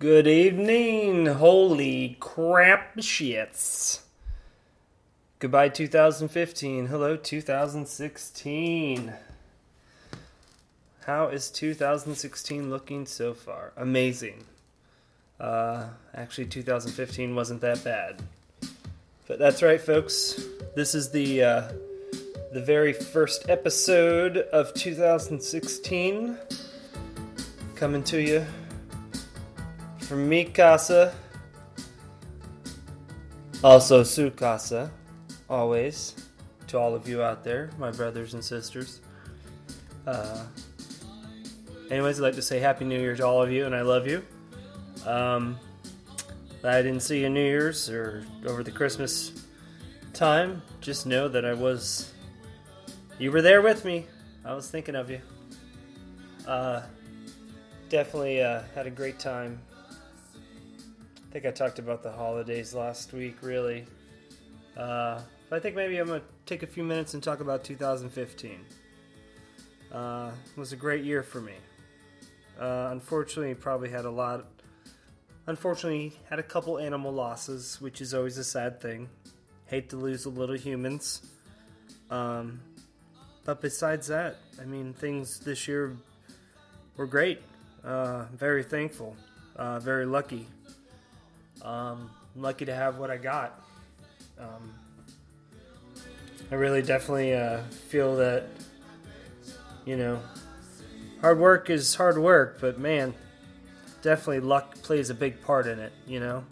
Good evening. Holy crap shits. Goodbye 2015. Hello 2016. How is 2016 looking so far? Amazing. Uh, actually, 2015 wasn't that bad. But that's right, folks. This is the uh, the very first episode of 2016 coming to you from mi casa, also su casa, always to all of you out there, my brothers and sisters. Uh, anyways, I'd like to say Happy New Year to all of you, and I love you. Um, I didn't see you New Year's or over the Christmas time. Just know that I was. You were there with me. I was thinking of you. Uh, definitely uh, had a great time. I think I talked about the holidays last week, really. Uh, but I think maybe I'm going to take a few minutes and talk about 2015. Uh, was a great year for me. Uh, unfortunately, probably had a lot Unfortunately, had a couple animal losses, which is always a sad thing. Hate to lose the little humans. Um, but besides that, I mean, things this year were great. Uh, very thankful. Uh, very lucky. Um, I'm lucky to have what I got. Um, I really definitely uh, feel that, you know, hard work is hard work, but man, definitely luck plays a big part in it, you know?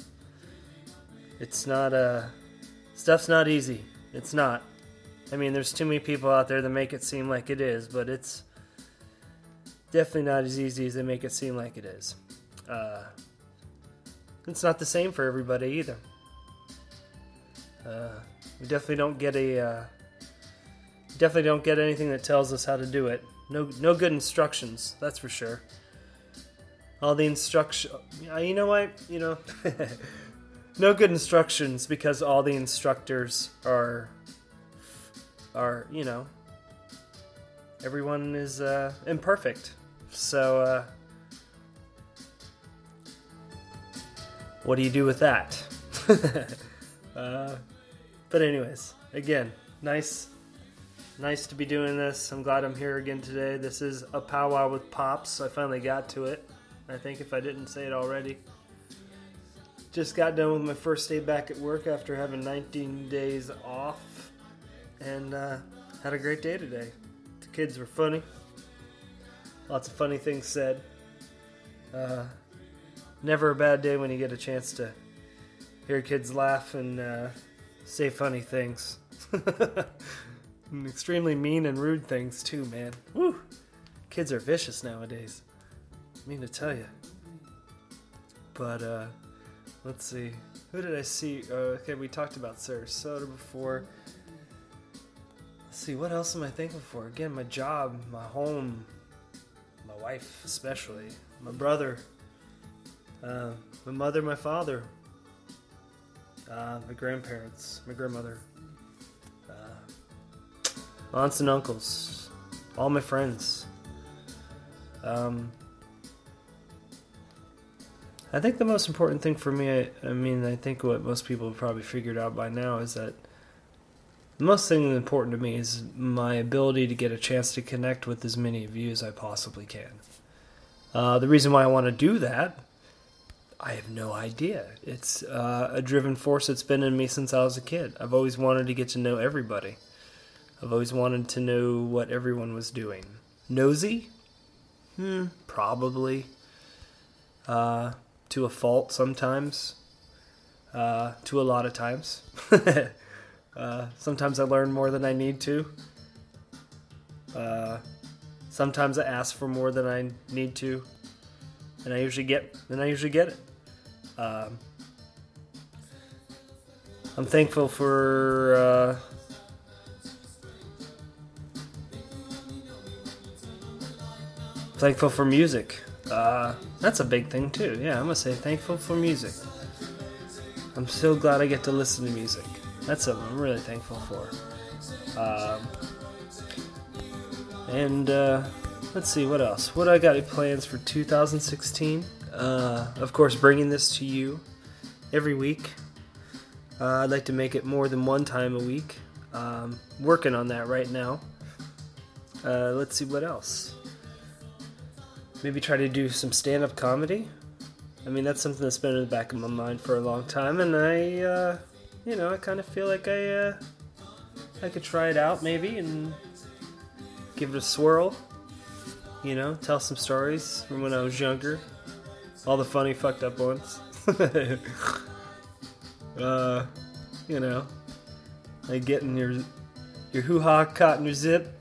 It's not, uh, stuff's not easy. It's not. I mean, there's too many people out there that make it seem like it is, but it's definitely not as easy as they make it seem like it is. Uh, it's not the same for everybody either. Uh, we definitely don't get a, uh, definitely don't get anything that tells us how to do it. No, no good instructions, that's for sure all the instruction. You know what? You know, no good instructions because all the instructors are are you know everyone is uh, imperfect. So uh, what do you do with that? uh, but anyways, again, nice. Nice to be doing this. I'm glad I'm here again today. This is a powwow with pops. I finally got to it. I think if I didn't say it already. Just got done with my first day back at work after having 19 days off, and uh, had a great day today. The kids were funny, lots of funny things said. Uh, never a bad day when you get a chance to hear kids laugh and uh, say funny things. and extremely mean and rude things too, man. Woo! Kids are vicious nowadays I mean to tell you. But uh, let's see. Who did I see? Uh, okay, we talked about Sarasota before. Let's see. What else am I thankful for? Again, my job, my home, my wife, especially, my brother, uh, my mother, my father, uh, my grandparents, my grandmother, uh, aunts and uncles, all my friends. Um, I think the most important thing for me, I, I, mean, I think what most people have probably figured out by now is that the most thing important to me is my ability to get a chance to connect with as many of you as I possibly can. Uh, the reason why I want to do that, I have no idea. It's uh, a driven force that's been in me since I was a kid. I've always wanted to get to know everybody. I've always wanted to know what everyone was doing. Nosy? Hmm, probably. Uh, to a fault sometimes, uh, to a lot of times. uh, sometimes I learn more than I need to. Uh, sometimes I ask for more than I need to, and I usually get, and I usually get it. Um, I'm thankful for. Uh, thankful for music. Uh, that's a big thing too. Yeah, I'm gonna say thankful for music. I'm so glad I get to listen to music. That's something I'm really thankful for. Um, and uh, let's see what else. What I got plans for 2016? Uh, of course, bringing this to you every week. Uh, I'd like to make it more than one time a week. Um, working on that right now. Uh, let's see what else. Maybe try to do some stand up comedy. I mean, that's something that's been in the back of my mind for a long time, and I, uh, you know, I kind of feel like I, uh, I could try it out maybe and give it a swirl. You know, tell some stories from when I was younger, all the funny, fucked up ones. uh, you know, like getting your your hoo ha caught in your zip.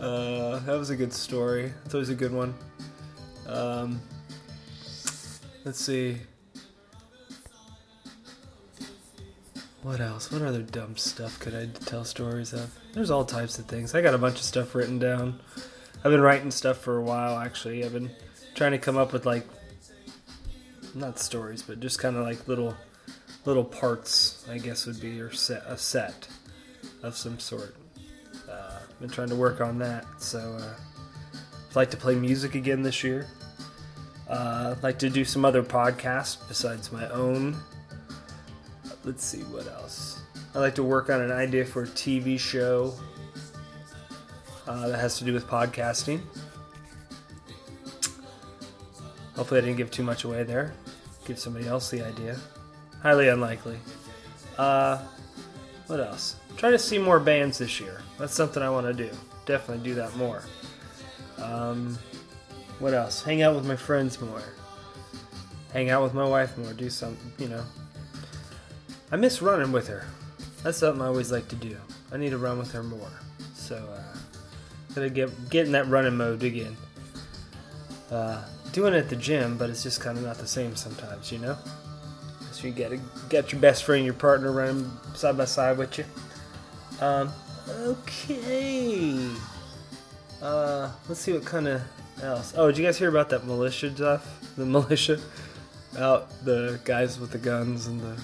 Uh, that was a good story. That's always a good one. Um, let's see. What else? What other dumb stuff could I tell stories of? There's all types of things. I got a bunch of stuff written down. I've been writing stuff for a while, actually. I've been trying to come up with like, not stories, but just kind of like little, little parts. I guess would be or set a set of some sort. Uh, been trying to work on that. So, uh, I'd like to play music again this year. Uh, like to do some other podcasts besides my own. Let's see what else. I'd like to work on an idea for a TV show uh, that has to do with podcasting. Hopefully, I didn't give too much away there. Give somebody else the idea. Highly unlikely. Uh, what else? Try to see more bands this year. That's something I want to do. Definitely do that more. Um, what else? Hang out with my friends more. Hang out with my wife more. Do something, you know. I miss running with her. That's something I always like to do. I need to run with her more. So, uh, gotta get get in that running mode again. Uh, doing it at the gym, but it's just kind of not the same sometimes, you know. So you get to get your best friend, your partner running side by side with you. Um, okay. Uh, let's see what kind of else. Oh, did you guys hear about that militia stuff? The militia out the guys with the guns and the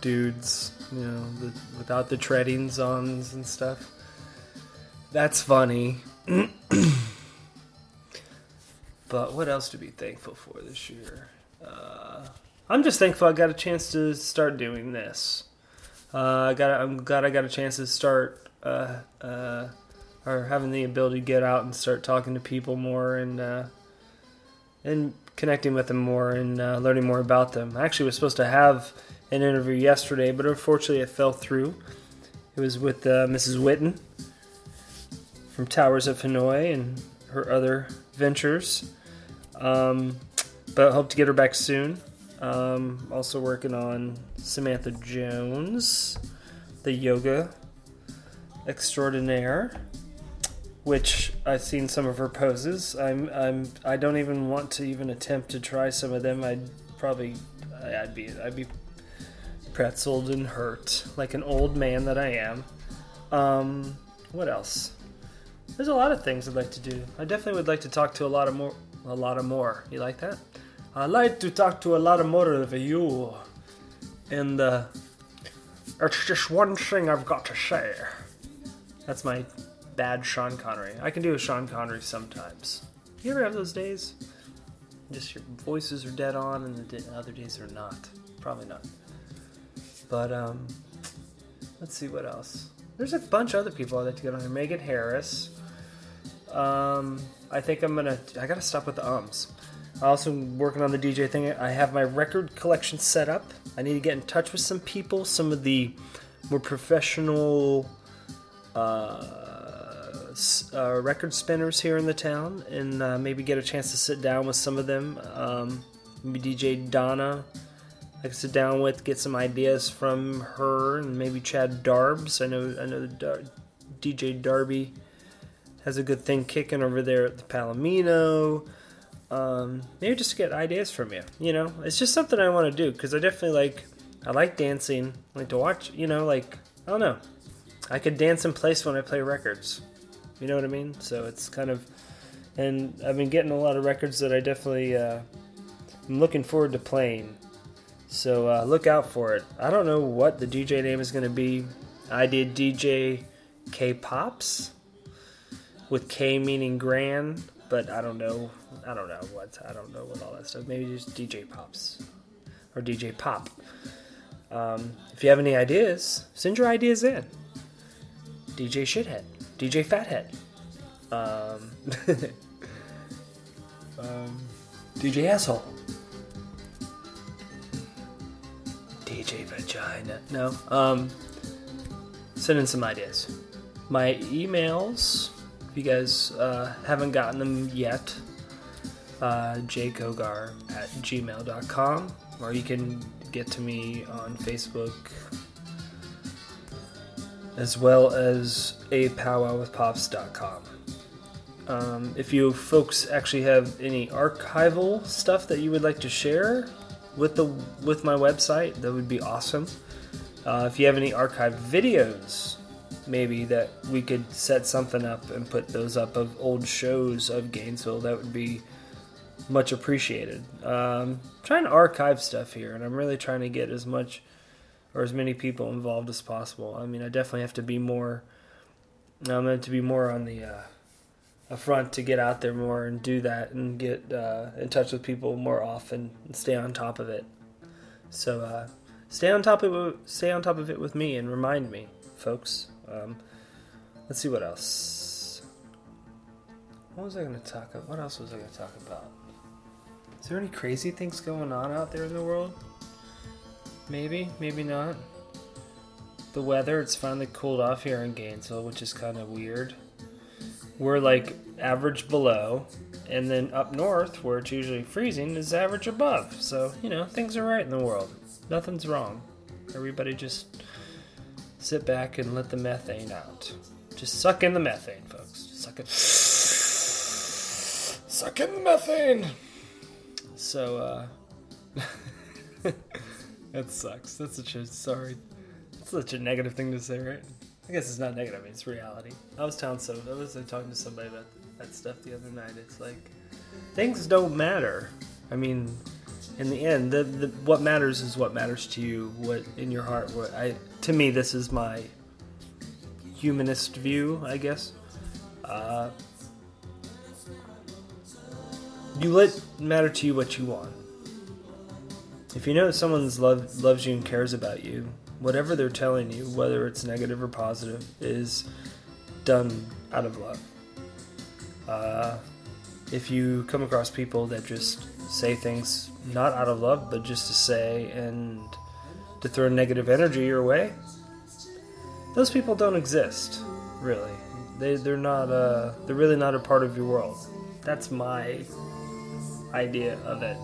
dudes, you know, the, without the treading zones and stuff. That's funny. but what else to be thankful for this year? Uh, I'm just thankful I got a chance to start doing this. Uh, I got. I'm glad I got a chance to start, uh, uh, or having the ability to get out and start talking to people more and uh, and connecting with them more and uh, learning more about them. I actually was supposed to have an interview yesterday, but unfortunately it fell through. It was with uh, Mrs. Witten from Towers of Hanoi and her other ventures. Um, but hope to get her back soon. Um, also working on Samantha Jones, the yoga extraordinaire, which I've seen some of her poses. I'm I'm I don't even want to even attempt to try some of them. I'd probably I'd be I'd be pretzeled and hurt like an old man that I am. Um, what else? There's a lot of things I'd like to do. I definitely would like to talk to a lot of more a lot of more. You like that? I like to talk to a lot of more of you. And uh, it's just one thing I've got to say. That's my bad Sean Connery. I can do a Sean Connery sometimes. You ever have those days? Just your voices are dead on and the other days are not. Probably not. But, um, let's see what else. There's a bunch of other people I'd like to get on here. Megan Harris. Um, I think I'm gonna. I gotta stop with the ums. I also working on the DJ thing. I have my record collection set up. I need to get in touch with some people, some of the more professional uh, uh, record spinners here in the town, and uh, maybe get a chance to sit down with some of them. Um, maybe DJ Donna, I could sit down with, get some ideas from her, and maybe Chad Darbs. I know, I know Dar- DJ Darby has a good thing kicking over there at the Palomino um, maybe just get ideas from you. You know, it's just something I want to do because I definitely like. I like dancing. I like to watch. You know, like I don't know. I could dance in place when I play records. You know what I mean? So it's kind of, and I've been getting a lot of records that I definitely uh, am looking forward to playing. So uh, look out for it. I don't know what the DJ name is going to be. I did DJ K Pops with K meaning grand but I don't know. I don't know what. I don't know what all that stuff. Maybe just DJ pops or DJ pop. Um, if you have any ideas, send your ideas in. DJ shithead, DJ fathead, um, um, DJ asshole, DJ vagina. No. Um, send in some ideas. My emails, if you guys uh, haven't gotten them yet, uh, jkogar at gmail.com, or you can get to me on Facebook as well as a powwowwithpops.com. Um, if you folks actually have any archival stuff that you would like to share with the with my website, that would be awesome. Uh, if you have any archived videos, maybe that we could set something up and put those up of old shows of Gainesville, that would be much appreciated. Um, trying to archive stuff here, and I'm really trying to get as much or as many people involved as possible. I mean, I definitely have to be more. I'm going to be more on the uh, front to get out there more and do that and get uh, in touch with people more often and stay on top of it. So uh, stay on top of stay on top of it with me and remind me, folks. Um, let's see what else. What was I going to talk about? What else was I going to talk about? Is there any crazy things going on out there in the world? Maybe, maybe not. The weather, it's finally cooled off here in Gainesville, which is kind of weird. We're like average below, and then up north, where it's usually freezing, is average above. So, you know, things are right in the world. Nothing's wrong. Everybody just sit back and let the methane out. Just suck in the methane, folks. Suck it. Suck in the methane. So, uh, that sucks. That's such a sorry. That's such a negative thing to say, right? I guess it's not negative. It's reality. I was telling some. I was like, talking to somebody about that stuff the other night. It's like things don't matter. I mean, in the end, the, the what matters is what matters to you. What in your heart. What I to me, this is my humanist view, I guess. Uh, you let matter to you what you want. If you know that someone's love loves you and cares about you, whatever they're telling you, whether it's negative or positive, is done out of love. Uh, if you come across people that just say things not out of love, but just to say and to throw negative energy your way, those people don't exist, really. They they're not uh they're really not a part of your world. That's my idea of it.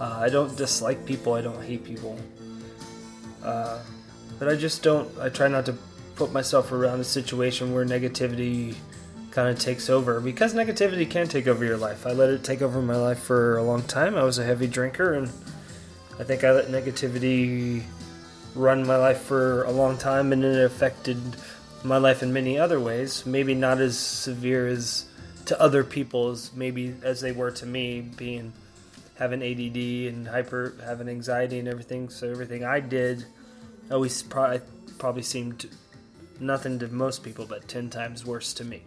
Uh, I don't dislike people. I don't hate people. Uh, but I just don't. I try not to put myself around a situation where negativity kind of takes over because negativity can take over your life. I let it take over my life for a long time. I was a heavy drinker, and I think I let negativity run my life for a long time, and it affected my life in many other ways. Maybe not as severe as to other people as maybe as they were to me, being having ADD and hyper having anxiety and everything. So everything I did always probably probably seemed nothing to most people, but ten times worse to me.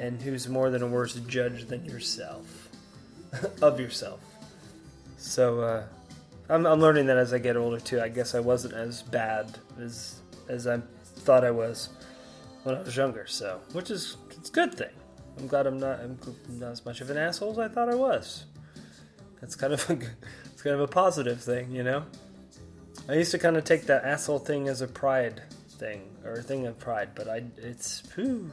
And who's more than a worse judge than yourself of yourself? So uh, I'm, I'm learning that as I get older too. I guess I wasn't as bad as as I thought I was when I was younger. So, which is it's a good thing. I'm glad I'm not I'm not as much of an asshole as I thought I was. That's kind of a it's kind of a positive thing, you know. I used to kind of take that asshole thing as a pride thing or a thing of pride, but I it's whew,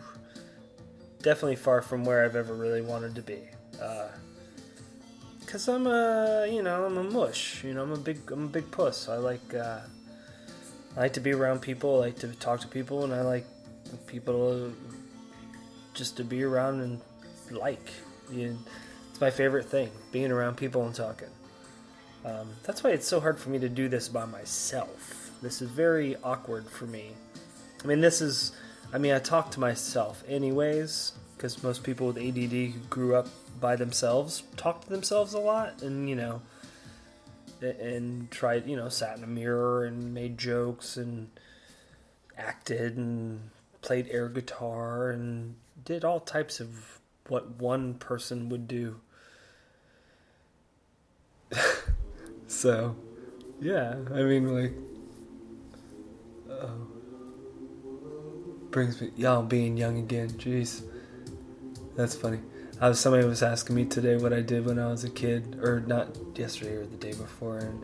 definitely far from where I've ever really wanted to be. Uh, Cause I'm a, you know, I'm a mush. You know, I'm a big, I'm a big puss. I like, uh, I like to be around people. I like to talk to people, and I like people just to be around and like. You, it's my favorite thing, being around people and talking. Um, that's why it's so hard for me to do this by myself. This is very awkward for me. I mean, this is, I mean, I talk to myself anyways, because most people with ADD who grew up by themselves talk to themselves a lot, and you know, and tried, you know, sat in a mirror and made jokes and acted and played air guitar and did all types of what one person would do. so, yeah, I mean, like, uh, brings me, y'all being young again. Jeez, that's funny. I was somebody was asking me today what I did when I was a kid, or not yesterday or the day before, and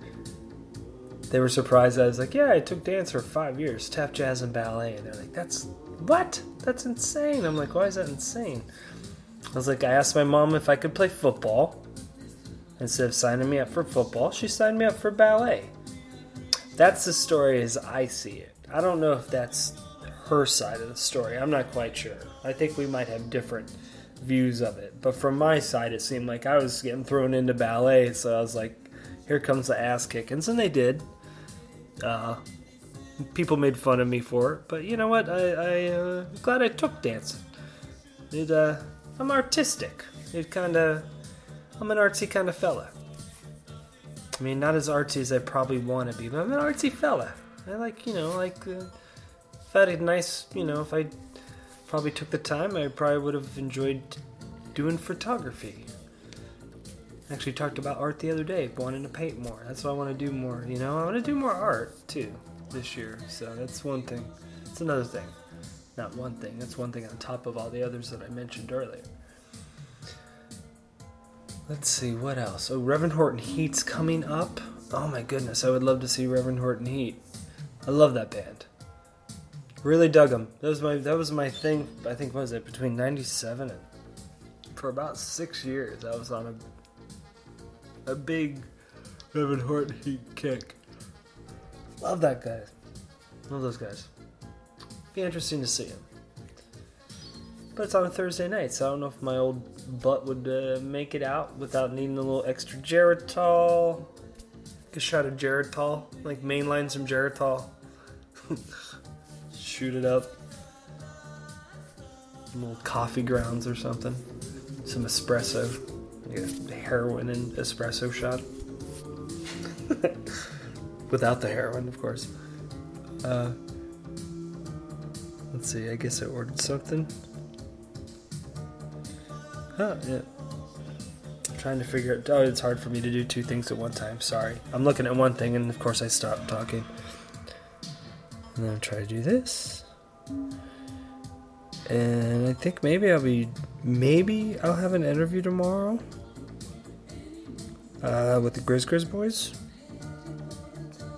they were surprised. I was like, "Yeah, I took dance for five years, tap, jazz, and ballet." And they're like, "That's what? That's insane." I'm like, "Why is that insane?" I was like, I asked my mom if I could play football. Instead of signing me up for football, she signed me up for ballet. That's the story as I see it. I don't know if that's her side of the story. I'm not quite sure. I think we might have different views of it. But from my side, it seemed like I was getting thrown into ballet, so I was like, here comes the ass kickings. And they did. Uh, people made fun of me for it, but you know what? I, I uh, glad I took dancing. It uh, I'm artistic. It kind of, I'm an artsy kind of fella. I mean, not as artsy as I probably want to be, but I'm an artsy fella. I like, you know, like, if I had a nice, you know, if I probably took the time, I probably would have enjoyed doing photography. Actually, talked about art the other day, wanting to paint more. That's what I want to do more, you know? I want to do more art, too, this year. So that's one thing. It's another thing not one thing. That's one thing on top of all the others that I mentioned earlier. Let's see what else. Oh, Reverend Horton Heat's coming up. Oh my goodness, I would love to see Reverend Horton Heat. I love that band. Really dug them. That was my that was my thing. I think was it between '97 and for about six years. I was on a a big Reverend Horton Heat kick. Love that guy. Love those guys. Be interesting to see him. But it's on a Thursday night, so I don't know if my old butt would uh, make it out without needing a little extra Geritol. A shot of Geritol, like mainline some Geritol. Shoot it up. Some little coffee grounds or something. Some espresso. Yeah, heroin and espresso shot. Without the heroin, of course. Uh, Let's see, I guess I ordered something. Oh, yeah. Trying to figure out. Oh, it's hard for me to do two things at one time. Sorry. I'm looking at one thing and of course I stop talking. And then try to do this. And I think maybe I'll be. Maybe I'll have an interview tomorrow. Uh, with the Grizz Grizz boys.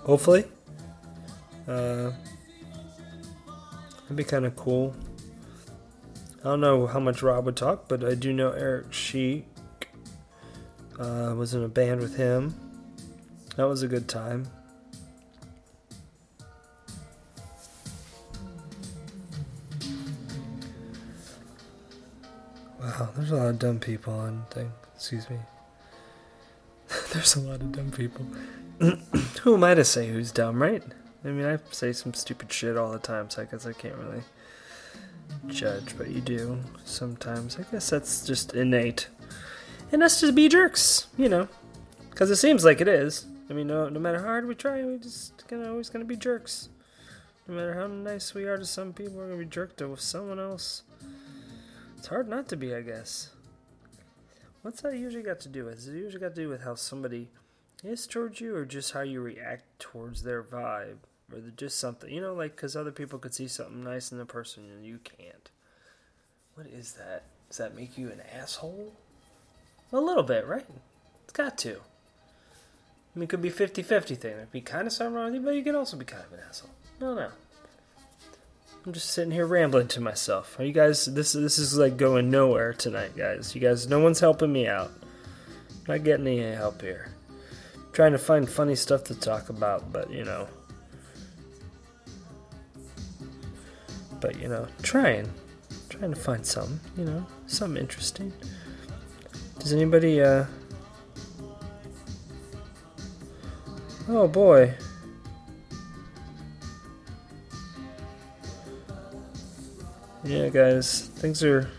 Hopefully. Uh, That'd be kind of cool. I don't know how much Rob would talk, but I do know Eric Sheik uh, was in a band with him. That was a good time. There's a lot of dumb people on thing. Excuse me. there's a lot of dumb people. Who am I to say who's dumb, right? I mean, I say some stupid shit all the time, so I guess I can't really judge, but you do sometimes. I guess that's just innate. And us just be jerks, you know, because it seems like it is. I mean, no, no matter how hard we try, we're just gonna always gonna be jerks. No matter how nice we are to some people, we're gonna be jerked to someone else. It's hard not to be, I guess. What's that usually got to do with? Is it usually got to do with how somebody is towards you, or just how you react towards their vibe? or just something, you know, like because other people could see something nice in the person and you can't. What is that? Does that make you an asshole? A little bit, right? It's got to. I mean, it could be 50 50 thing. It'd be kind of something wrong you, but you could also be kind of an asshole. No, no. I'm just sitting here rambling to myself. Are you guys? This this is like going nowhere tonight, guys. You guys, no one's helping me out. I'm not getting any help here. I'm trying to find funny stuff to talk about, but you know, but you know, trying, trying to find something, you know, something interesting. Does anybody, uh, oh boy. Yeah, guys, things are.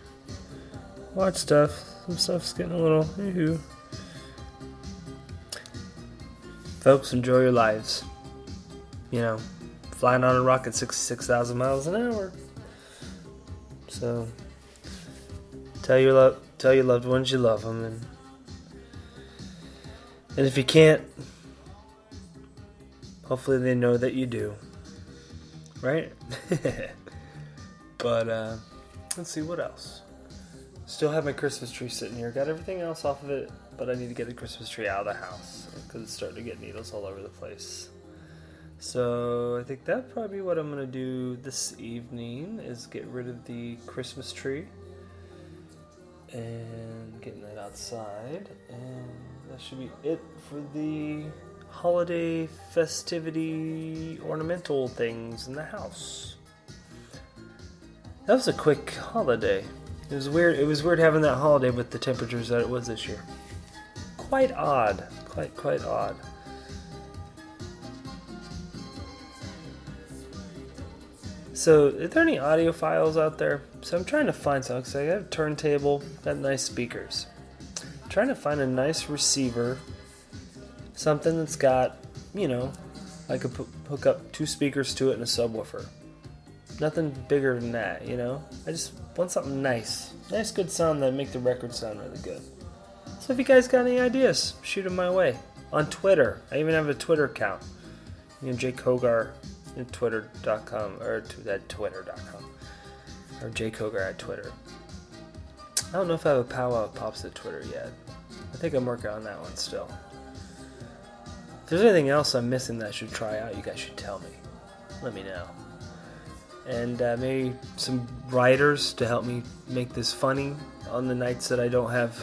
Watch stuff. Some stuff's getting a little. Woohoo. Folks, enjoy your lives. You know, flying on a rocket 66,000 miles an hour. So, Tell your love, tell your loved ones you love them, and and if you can't, hopefully they know that you do. Right? but uh, let's see what else. Still have my Christmas tree sitting here. Got everything else off of it, but I need to get the Christmas tree out of the house because it's starting to get needles all over the place. So I think that's probably what I'm gonna do this evening is get rid of the Christmas tree and getting that outside, and that should be it for the holiday festivity ornamental things in the house. That was a quick holiday. It was weird. It was weird having that holiday with the temperatures that it was this year. Quite odd. Quite quite odd. So, are there any audiophiles out there? So, I'm trying to find something. because I have a turntable, got nice speakers. I'm trying to find a nice receiver, something that's got, you know, I could hook up two speakers to it and a subwoofer. Nothing bigger than that, you know? I just want something nice. Nice, good sound that make the record sound really good. So, if you guys got any ideas, shoot them my way. On Twitter, I even have a Twitter account. You know, Jake Hogar at twitter.com or to, at twitter.com or Jake at Twitter. I don't know if I have a powwow pops at Twitter yet. I think I'm working on that one still. If there's anything else I'm missing that I should try out, you guys should tell me. Let me know. And uh, maybe some writers to help me make this funny on the nights that I don't have,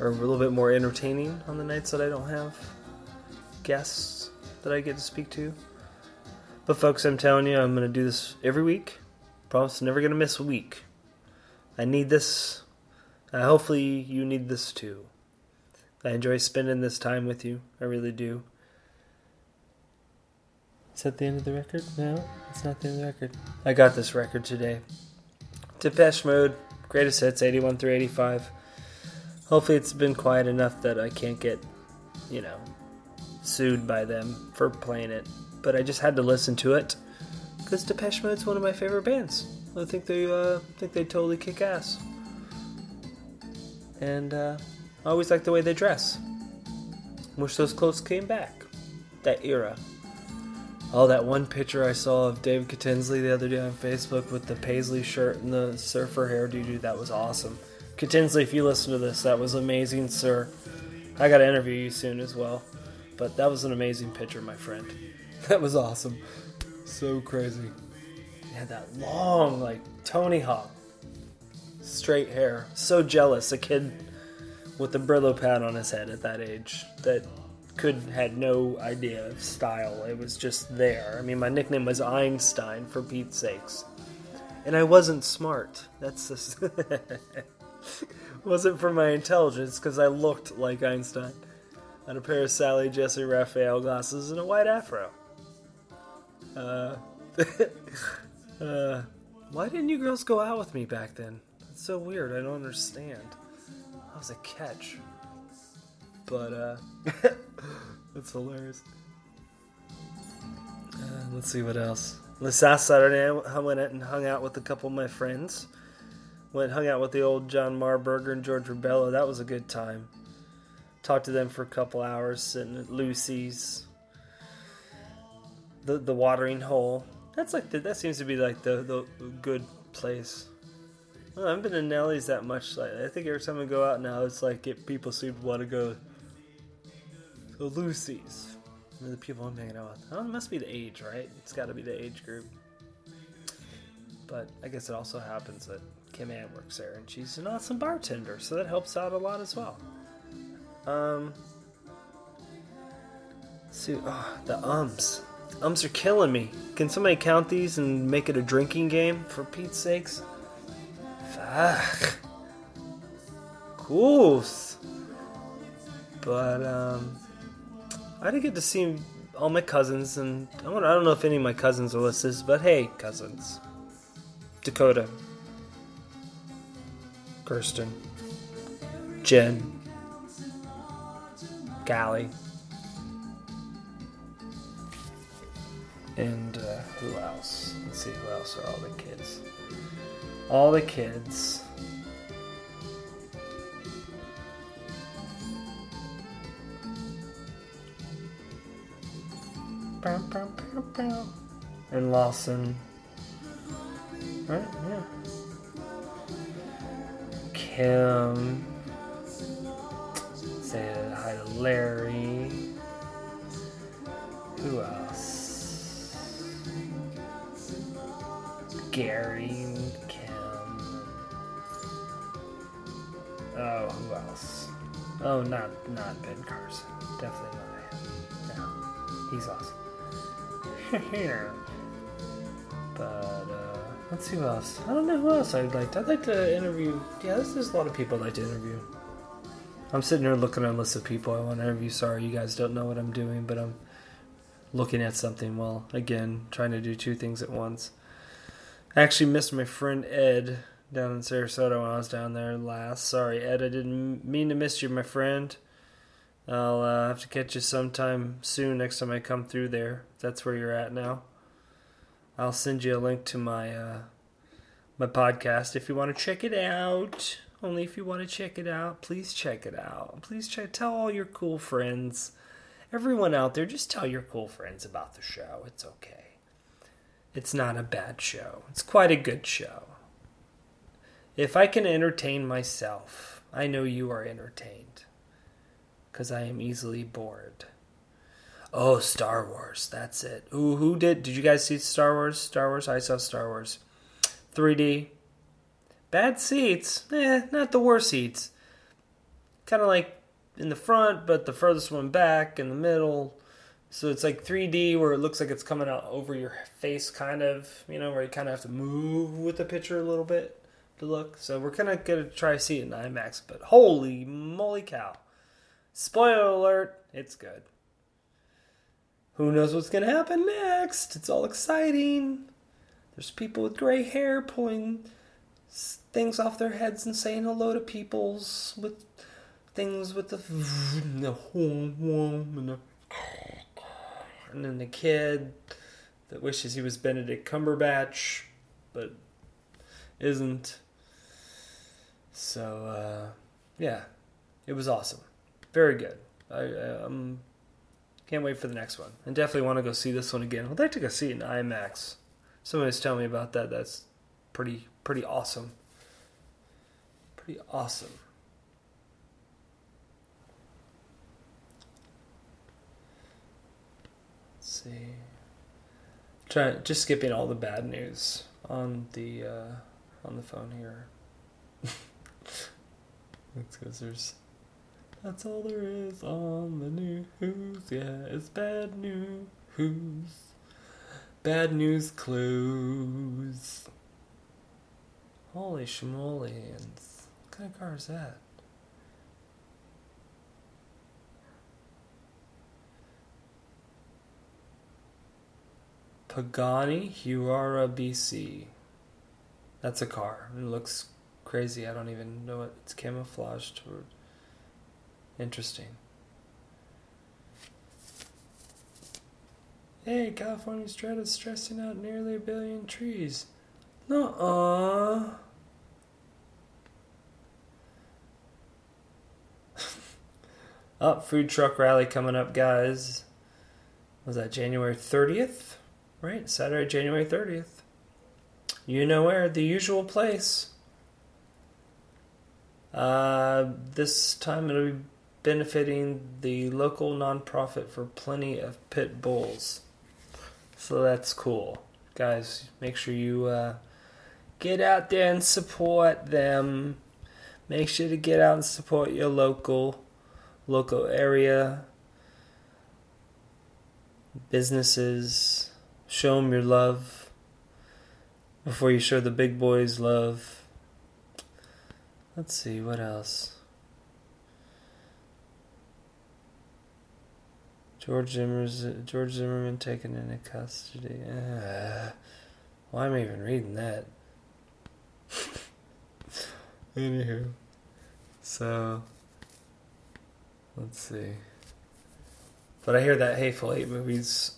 or a little bit more entertaining on the nights that I don't have guests that I get to speak to. But folks, I'm telling you, I'm going to do this every week. Promise, never going to miss a week. I need this. Uh, hopefully, you need this too. I enjoy spending this time with you. I really do. Is that the end of the record? No, it's not the end of the record. I got this record today. Depeche Mode, greatest hits, 81 through 85. Hopefully, it's been quiet enough that I can't get, you know, sued by them for playing it. But I just had to listen to it because Depeche Mode's one of my favorite bands. I think they uh, think they totally kick ass, and uh, I always like the way they dress. Wish those clothes came back. That era. Oh, that one picture I saw of Dave Katinsley the other day on Facebook with the paisley shirt and the surfer hairdo, dude, that was awesome. Katinsley, if you listen to this, that was amazing, sir. I got to interview you soon as well. But that was an amazing picture, my friend. That was awesome. So crazy. He had that long, like, Tony Hawk, straight hair. So jealous. A kid with a Brillo pad on his head at that age that could had no idea of style. It was just there. I mean, my nickname was Einstein for Pete's sakes, and I wasn't smart. That's just wasn't for my intelligence because I looked like Einstein. I had a pair of Sally Jessy Raphael glasses and a white afro. Uh, uh, why didn't you girls go out with me back then? That's so weird. I don't understand. That was a catch. But, uh, that's hilarious. Uh, let's see what else. This last Saturday, I went out and hung out with a couple of my friends. Went hung out with the old John Marburger and George Rebello. That was a good time. Talked to them for a couple hours, sitting at Lucy's, the the watering hole. That's like the, that seems to be like the the good place. Well, I haven't been to Nelly's that much. Like, I think every time I go out now, it's like it, people seem to want to go to Lucy's. And the people I'm hanging out with. Oh, it must be the age, right? It's got to be the age group. But I guess it also happens that Kim Ann works there, and she's an awesome bartender, so that helps out a lot as well. Um, see, oh, the ums. Ums are killing me. Can somebody count these and make it a drinking game for Pete's sakes? Fuck. Cool. But um, I didn't get to see all my cousins, and I don't, I don't know if any of my cousins are listeners, but hey, cousins. Dakota. Kirsten. Jen. Gally. And uh, who else? Let's see, who else are all the kids? All the kids. And Lawson. Right? Yeah. Kim. Say hi to Larry. Who else? Gary and Kim. Oh, who else? Oh, not not Ben Carson. Definitely not him. No, he's awesome. But uh, let's see who else. I don't know who else I'd like. To, I'd like to interview. Yeah, there's a lot of people I'd like to interview. I'm sitting here looking at a list of people I want to interview. Sorry, you guys don't know what I'm doing, but I'm looking at something while again trying to do two things at once. I actually missed my friend Ed down in Sarasota when I was down there last. Sorry, Ed, I didn't mean to miss you, my friend. I'll uh, have to catch you sometime soon next time I come through there. That's where you're at now. I'll send you a link to my uh, my podcast if you want to check it out. Only if you want to check it out, please check it out. Please check. Tell all your cool friends, everyone out there. Just tell your cool friends about the show. It's okay. It's not a bad show. It's quite a good show. If I can entertain myself, I know you are entertained. Because I am easily bored. Oh, Star Wars. That's it. Ooh, who did? Did you guys see Star Wars? Star Wars? I saw Star Wars. 3D. Bad seats. Eh, not the worst seats. Kind of like in the front, but the furthest one back, in the middle. So it's like 3D where it looks like it's coming out over your face, kind of, you know, where you kind of have to move with the picture a little bit to look. So we're kind of going to try to see it in IMAX, but holy moly cow. Spoiler alert, it's good. Who knows what's going to happen next? It's all exciting. There's people with gray hair pulling things off their heads and saying hello to people's with things with the and then the kid that wishes he was Benedict Cumberbatch, but isn't. So uh, yeah, it was awesome, very good. I um, can't wait for the next one, and definitely want to go see this one again. I'd like to go see it in IMAX. Somebody's telling me about that. That's pretty pretty awesome. Pretty awesome. Let's see. Try just skipping all the bad news on the uh, on the phone here. Because there's. That's all there is on the news. Yeah, it's bad news. Bad news clues. Holy schmolians. What kind of car is that? Pagani Huayra BC. That's a car. It looks crazy. I don't even know it. It's camouflaged. Or... Interesting. Hey, California's dread stressing out nearly a billion trees. No, Up, oh, food truck rally coming up, guys. Was that January 30th? Right, Saturday, January 30th. You know where? The usual place. Uh, this time it'll be benefiting the local nonprofit for plenty of pit bulls. So that's cool. Guys, make sure you uh, get out there and support them. Make sure to get out and support your local local area businesses. Show them your love before you show the big boys love. Let's see what else. George Zimmer's George Zimmerman taken into custody. Uh, why am I even reading that? Anywho, so let's see. But I hear that Hateful Eight movie's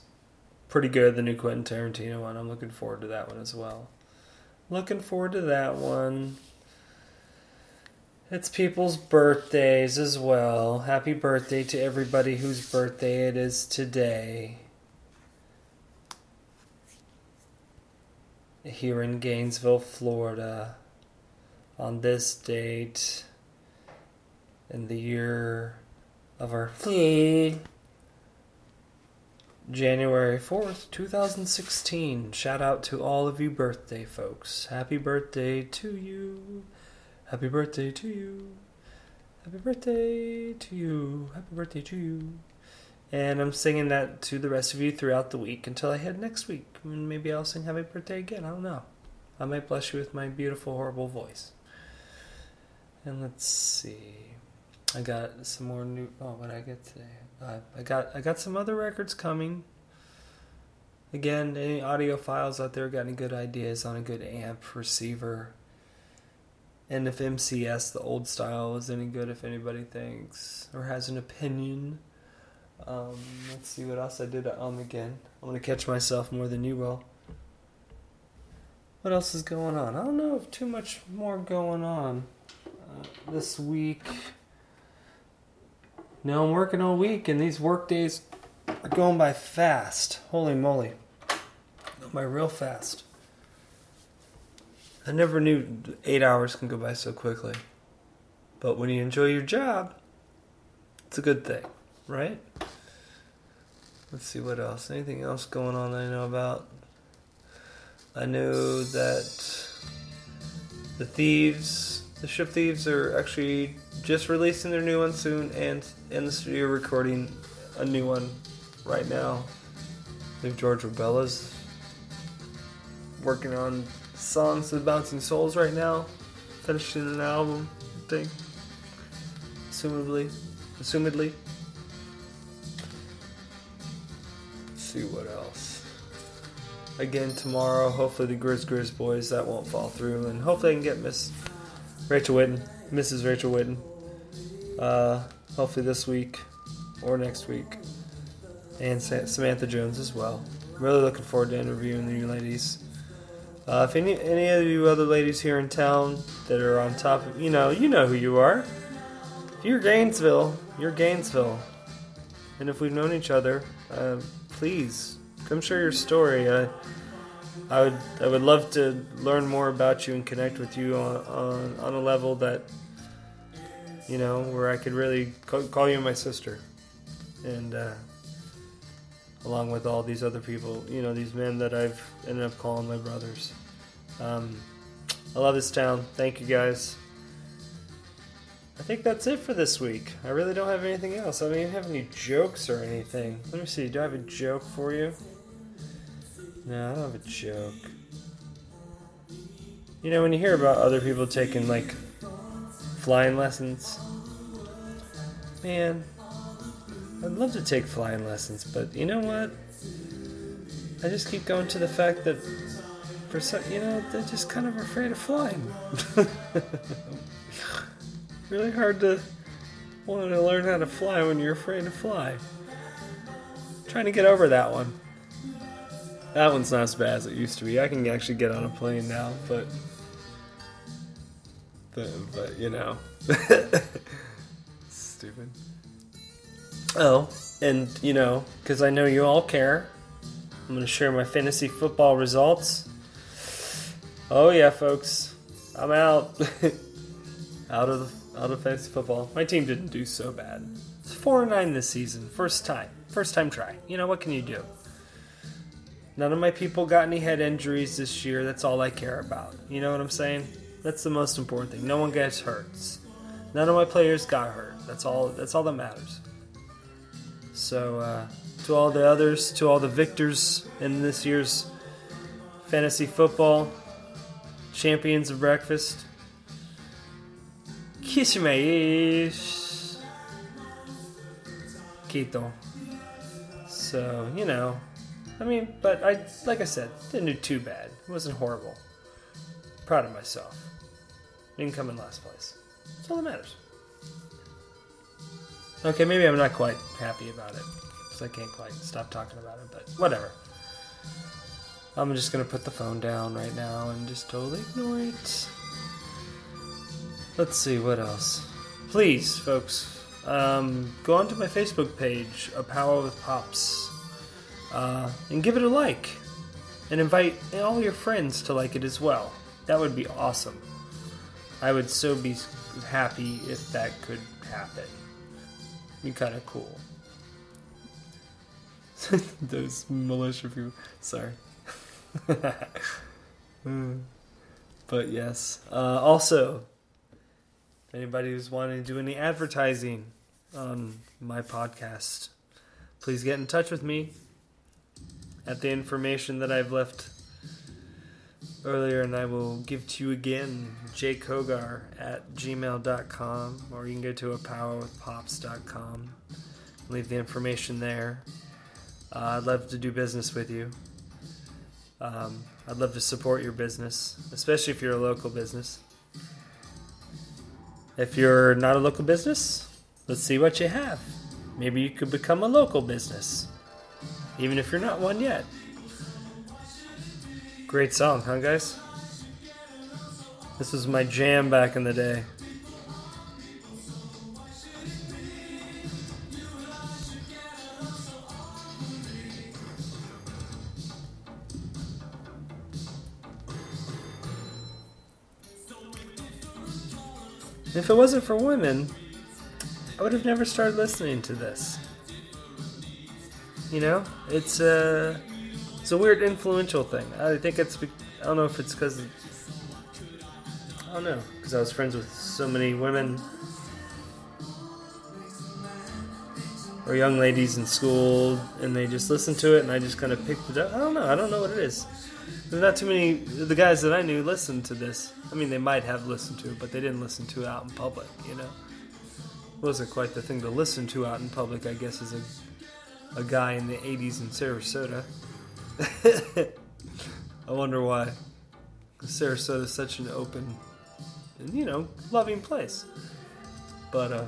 pretty good. The new Quentin Tarantino one. I'm looking forward to that one as well. Looking forward to that one. It's people's birthdays as well. Happy birthday to everybody whose birthday it is today. Here in Gainesville, Florida, on this date in the year of our food. January 4th, 2016. Shout out to all of you birthday folks. Happy birthday to you. Happy birthday to you. Happy birthday to you. Happy birthday to you. And I'm singing that to the rest of you throughout the week until I head next week. And maybe I'll sing happy birthday again. I don't know. I might bless you with my beautiful, horrible voice. And let's see. I got some more new. Oh, what I get today? Uh, I got I got some other records coming. Again, any audiophiles out there got any good ideas on a good amp receiver? And if MCS, the old style, is any good, if anybody thinks or has an opinion. Um, let's see what else I did Um again. I'm gonna catch myself more than you will. What else is going on? I don't know if too much more going on uh, this week. No, I'm working all week, and these work days are going by fast. Holy moly. Going by real fast. I never knew eight hours can go by so quickly. But when you enjoy your job, it's a good thing, right? Let's see what else. Anything else going on that I know about? I know that the Thieves, the Ship Thieves, are actually just releasing their new one soon and in the studio recording a new one right now. I think George Rebelo's working on songs of Bouncing Souls right now, finishing an album, thing. Assumably. Assumedly. Let's see what else. Again tomorrow, hopefully the Grizz Grizz boys that won't fall through, and hopefully I can get Miss Rachel Whitten, Mrs. Rachel Whitten, uh, hopefully this week or next week, and Samantha Jones as well. Really looking forward to interviewing the new ladies. Uh, if any any of you other ladies here in town that are on top of you know you know who you are. If you're Gainesville, you're Gainesville, and if we've known each other, uh, please come share your story. I I would I would love to learn more about you and connect with you on on, on a level that you know, where I could really call, you my sister, and uh, along with all these other people, you know, these men that I've ended up calling my brothers. Um, I love this town. Thank you guys. I think that's it for this week. I really don't have anything else. I don't even have any jokes or anything. Let me see. Do I have a joke for you? No, I don't have a joke. You know, when you hear about other people taking like flying lessons. Man, I'd love to take flying lessons, but you know what? I just keep going to the fact that for some, you know, they're just kind of afraid of flying. really hard to want to learn how to fly when you're afraid to fly. trying to get over that one. That one's not as bad as it used to be. I can actually get on a plane now, but but, but you know, stupid. Oh, and you know, because I know you all care, I'm going to share my fantasy football results. Oh yeah, folks, I'm out, out of out of fantasy football. My team didn't do so bad. It's four and nine this season, first time, first time try. You know what can you do? None of my people got any head injuries this year. That's all I care about. You know what I'm saying? That's the most important thing. No one gets hurt. None of my players got hurt. That's all. That's all that matters. So, uh, to all the others, to all the victors in this year's fantasy football champions of breakfast, kiss my ass, Quito. So you know, I mean, but I like I said, didn't do too bad. It wasn't horrible. Proud of myself. Didn't come in last place. That's all that matters. Okay, maybe I'm not quite happy about it. Because I can't quite stop talking about it, but whatever. I'm just gonna put the phone down right now and just totally ignore it. Let's see, what else? Please, folks, um, go onto my Facebook page, A Powow with Pops, uh, and give it a like. and invite all your friends to like it as well. That would be awesome. I would so be happy if that could happen. Be kind of cool. Those militia people. Sorry. but yes. Uh, also, anybody who's wanting to do any advertising on my podcast, please get in touch with me at the information that I've left earlier, and I will give to you again jkogar at gmail.com, or you can go to apowerwithpops.com. Leave the information there. Uh, I'd love to do business with you. Um, I'd love to support your business, especially if you're a local business. If you're not a local business, let's see what you have. Maybe you could become a local business, even if you're not one yet. Great song, huh, guys? This was my jam back in the day. If it wasn't for women, I would have never started listening to this. You know, it's a it's a weird influential thing. I think it's I don't know if it's because I don't know because I was friends with so many women or young ladies in school, and they just listened to it, and I just kind of picked it up. I don't know. I don't know what it is. There's not too many. The guys that I knew listened to this. I mean, they might have listened to it, but they didn't listen to it out in public. You know, it wasn't quite the thing to listen to out in public. I guess as a a guy in the '80s in Sarasota. I wonder why. Sarasota is such an open and you know loving place, but uh,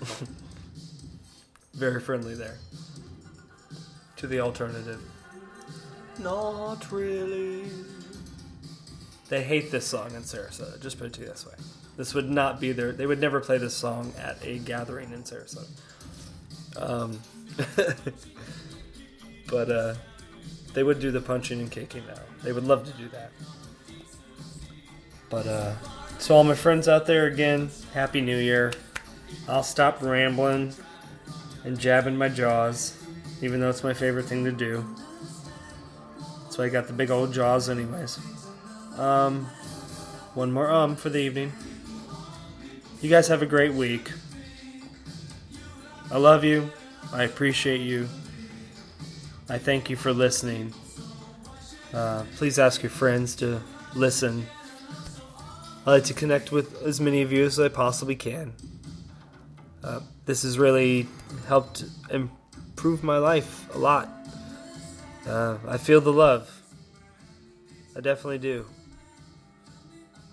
very friendly there. To the alternative. Not really. They hate this song in Sarasota. Just put it to you this way. This would not be their. They would never play this song at a gathering in Sarasota. Um, but uh, they would do the punching and kicking now. They would love to do that. But uh, so all my friends out there again, happy New Year. I'll stop rambling and jabbing my jaws, even though it's my favorite thing to do. So I got the big old jaws, anyways. Um, one more um for the evening. You guys have a great week. I love you. I appreciate you. I thank you for listening. Uh, please ask your friends to listen. I like to connect with as many of you as I possibly can. Uh, this has really helped improve my life a lot. Uh, I feel the love. I definitely do.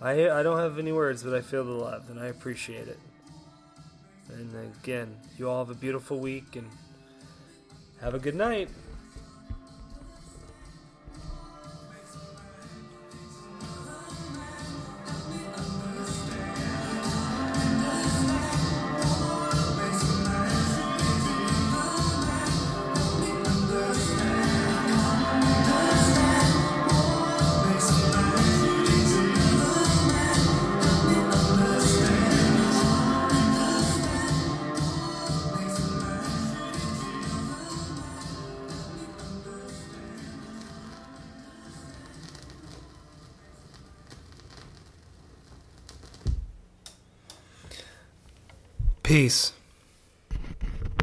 I I don't have any words, but I feel the love, and I appreciate it. And again, you all have a beautiful week, and have a good night.